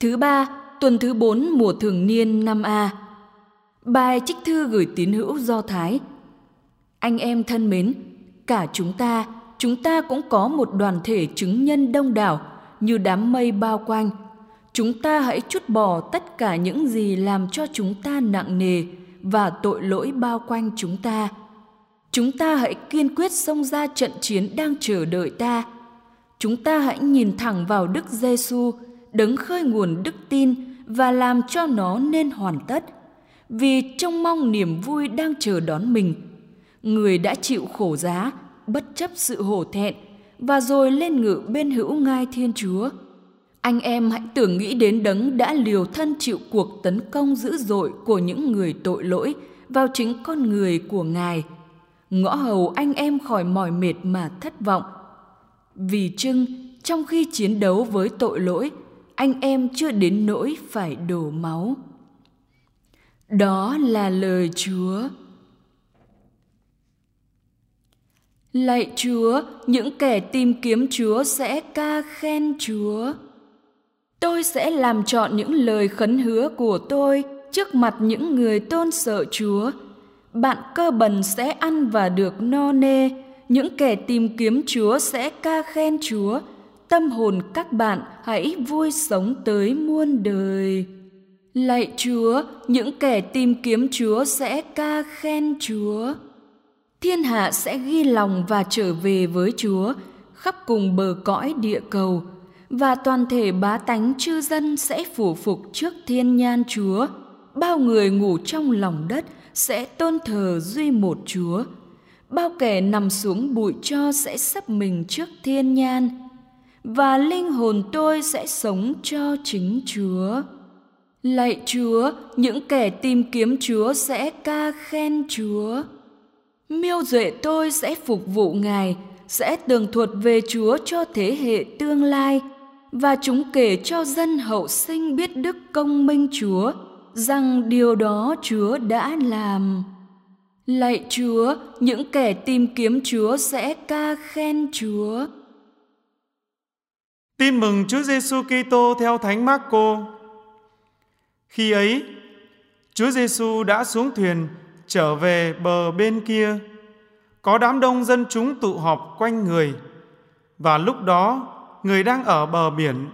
Thứ ba, tuần thứ 4 mùa thường niên năm A. Bài trích thư gửi tín hữu Do Thái. Anh em thân mến, cả chúng ta, chúng ta cũng có một đoàn thể chứng nhân đông đảo như đám mây bao quanh. Chúng ta hãy chút bỏ tất cả những gì làm cho chúng ta nặng nề và tội lỗi bao quanh chúng ta. Chúng ta hãy kiên quyết xông ra trận chiến đang chờ đợi ta. Chúng ta hãy nhìn thẳng vào Đức Giêsu, đấng khơi nguồn đức tin và làm cho nó nên hoàn tất. Vì trông mong niềm vui đang chờ đón mình, người đã chịu khổ giá bất chấp sự hổ thẹn và rồi lên ngự bên hữu ngai Thiên Chúa. Anh em hãy tưởng nghĩ đến đấng đã liều thân chịu cuộc tấn công dữ dội của những người tội lỗi vào chính con người của Ngài. Ngõ hầu anh em khỏi mỏi mệt mà thất vọng. Vì chưng, trong khi chiến đấu với tội lỗi, anh em chưa đến nỗi phải đổ máu. Đó là lời Chúa. Lạy Chúa, những kẻ tìm kiếm Chúa sẽ ca khen Chúa. Tôi sẽ làm trọn những lời khấn hứa của tôi trước mặt những người tôn sợ Chúa. Bạn cơ bần sẽ ăn và được no nê, những kẻ tìm kiếm Chúa sẽ ca khen Chúa. Tâm hồn các bạn hãy vui sống tới muôn đời. Lạy Chúa, những kẻ tìm kiếm Chúa sẽ ca khen Chúa. Thiên hạ sẽ ghi lòng và trở về với Chúa khắp cùng bờ cõi địa cầu và toàn thể bá tánh chư dân sẽ phủ phục trước thiên nhan Chúa. Bao người ngủ trong lòng đất sẽ tôn thờ duy một Chúa. Bao kẻ nằm xuống bụi cho sẽ sắp mình trước thiên nhan và linh hồn tôi sẽ sống cho chính Chúa. Lạy Chúa, những kẻ tìm kiếm Chúa sẽ ca khen Chúa. Miêu duệ tôi sẽ phục vụ Ngài, sẽ tường thuật về Chúa cho thế hệ tương lai và chúng kể cho dân hậu sinh biết đức công minh Chúa rằng điều đó Chúa đã làm. Lạy Chúa, những kẻ tìm kiếm Chúa sẽ ca khen Chúa. Tin mừng Chúa Giêsu Kitô theo Thánh Marco. Khi ấy, Chúa Giêsu đã xuống thuyền trở về bờ bên kia. Có đám đông dân chúng tụ họp quanh người và lúc đó người đang ở bờ biển.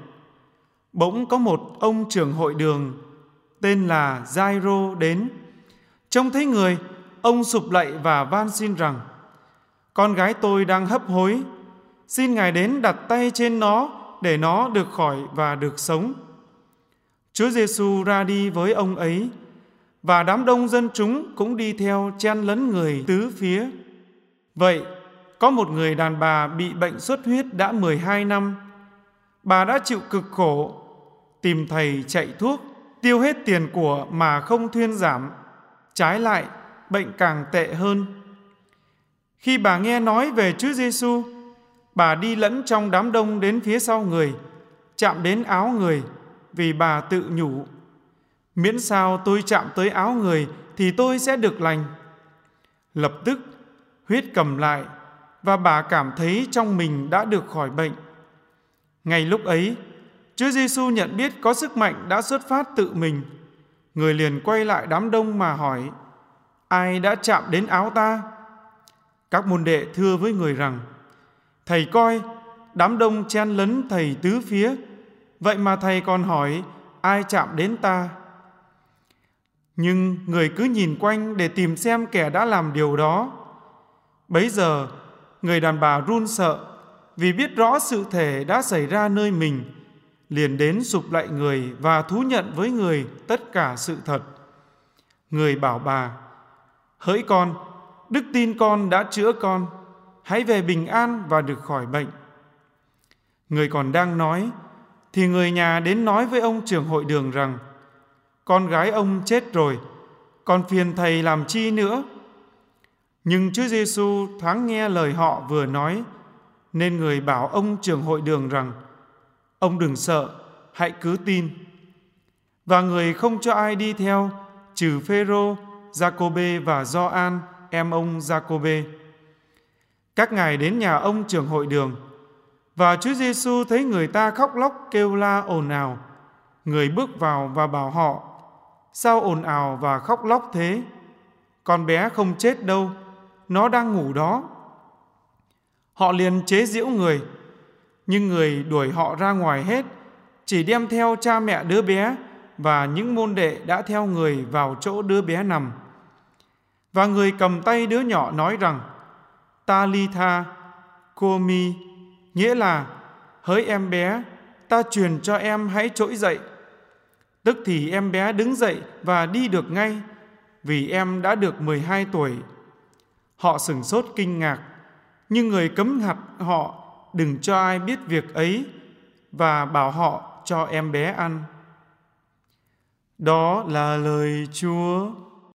Bỗng có một ông trưởng hội đường tên là Jairo đến. Trông thấy người, ông sụp lạy và van xin rằng: "Con gái tôi đang hấp hối, xin ngài đến đặt tay trên nó để nó được khỏi và được sống." Chúa Giêsu ra đi với ông ấy và đám đông dân chúng cũng đi theo chen lấn người tứ phía. Vậy, có một người đàn bà bị bệnh xuất huyết đã 12 năm. Bà đã chịu cực khổ, tìm thầy chạy thuốc, tiêu hết tiền của mà không thuyên giảm. Trái lại, bệnh càng tệ hơn. Khi bà nghe nói về Chúa Giêsu, bà đi lẫn trong đám đông đến phía sau người, chạm đến áo người, vì bà tự nhủ miễn sao tôi chạm tới áo người thì tôi sẽ được lành. Lập tức huyết cầm lại và bà cảm thấy trong mình đã được khỏi bệnh. Ngay lúc ấy Chúa Giêsu nhận biết có sức mạnh đã xuất phát tự mình. Người liền quay lại đám đông mà hỏi ai đã chạm đến áo ta? Các môn đệ thưa với người rằng thầy coi đám đông chen lấn thầy tứ phía Vậy mà thầy còn hỏi ai chạm đến ta? Nhưng người cứ nhìn quanh để tìm xem kẻ đã làm điều đó. Bấy giờ, người đàn bà run sợ vì biết rõ sự thể đã xảy ra nơi mình, liền đến sụp lại người và thú nhận với người tất cả sự thật. Người bảo bà, hỡi con, đức tin con đã chữa con, hãy về bình an và được khỏi bệnh. Người còn đang nói, thì người nhà đến nói với ông trưởng hội đường rằng con gái ông chết rồi, còn phiền thầy làm chi nữa? Nhưng Chúa Giêsu thoáng nghe lời họ vừa nói, nên người bảo ông trưởng hội đường rằng ông đừng sợ, hãy cứ tin. Và người không cho ai đi theo, trừ Phêrô, Giacôbê và Gioan, em ông Giacôbê. Các ngài đến nhà ông trưởng hội đường, và Chúa Giêsu thấy người ta khóc lóc kêu la ồn ào, người bước vào và bảo họ, sao ồn ào và khóc lóc thế? Con bé không chết đâu, nó đang ngủ đó. Họ liền chế giễu người, nhưng người đuổi họ ra ngoài hết, chỉ đem theo cha mẹ đứa bé và những môn đệ đã theo người vào chỗ đứa bé nằm. Và người cầm tay đứa nhỏ nói rằng, Talitha Komi, nghĩa là hỡi em bé, ta truyền cho em hãy trỗi dậy. Tức thì em bé đứng dậy và đi được ngay, vì em đã được 12 tuổi. Họ sửng sốt kinh ngạc, nhưng người cấm hạt họ đừng cho ai biết việc ấy và bảo họ cho em bé ăn. Đó là lời Chúa.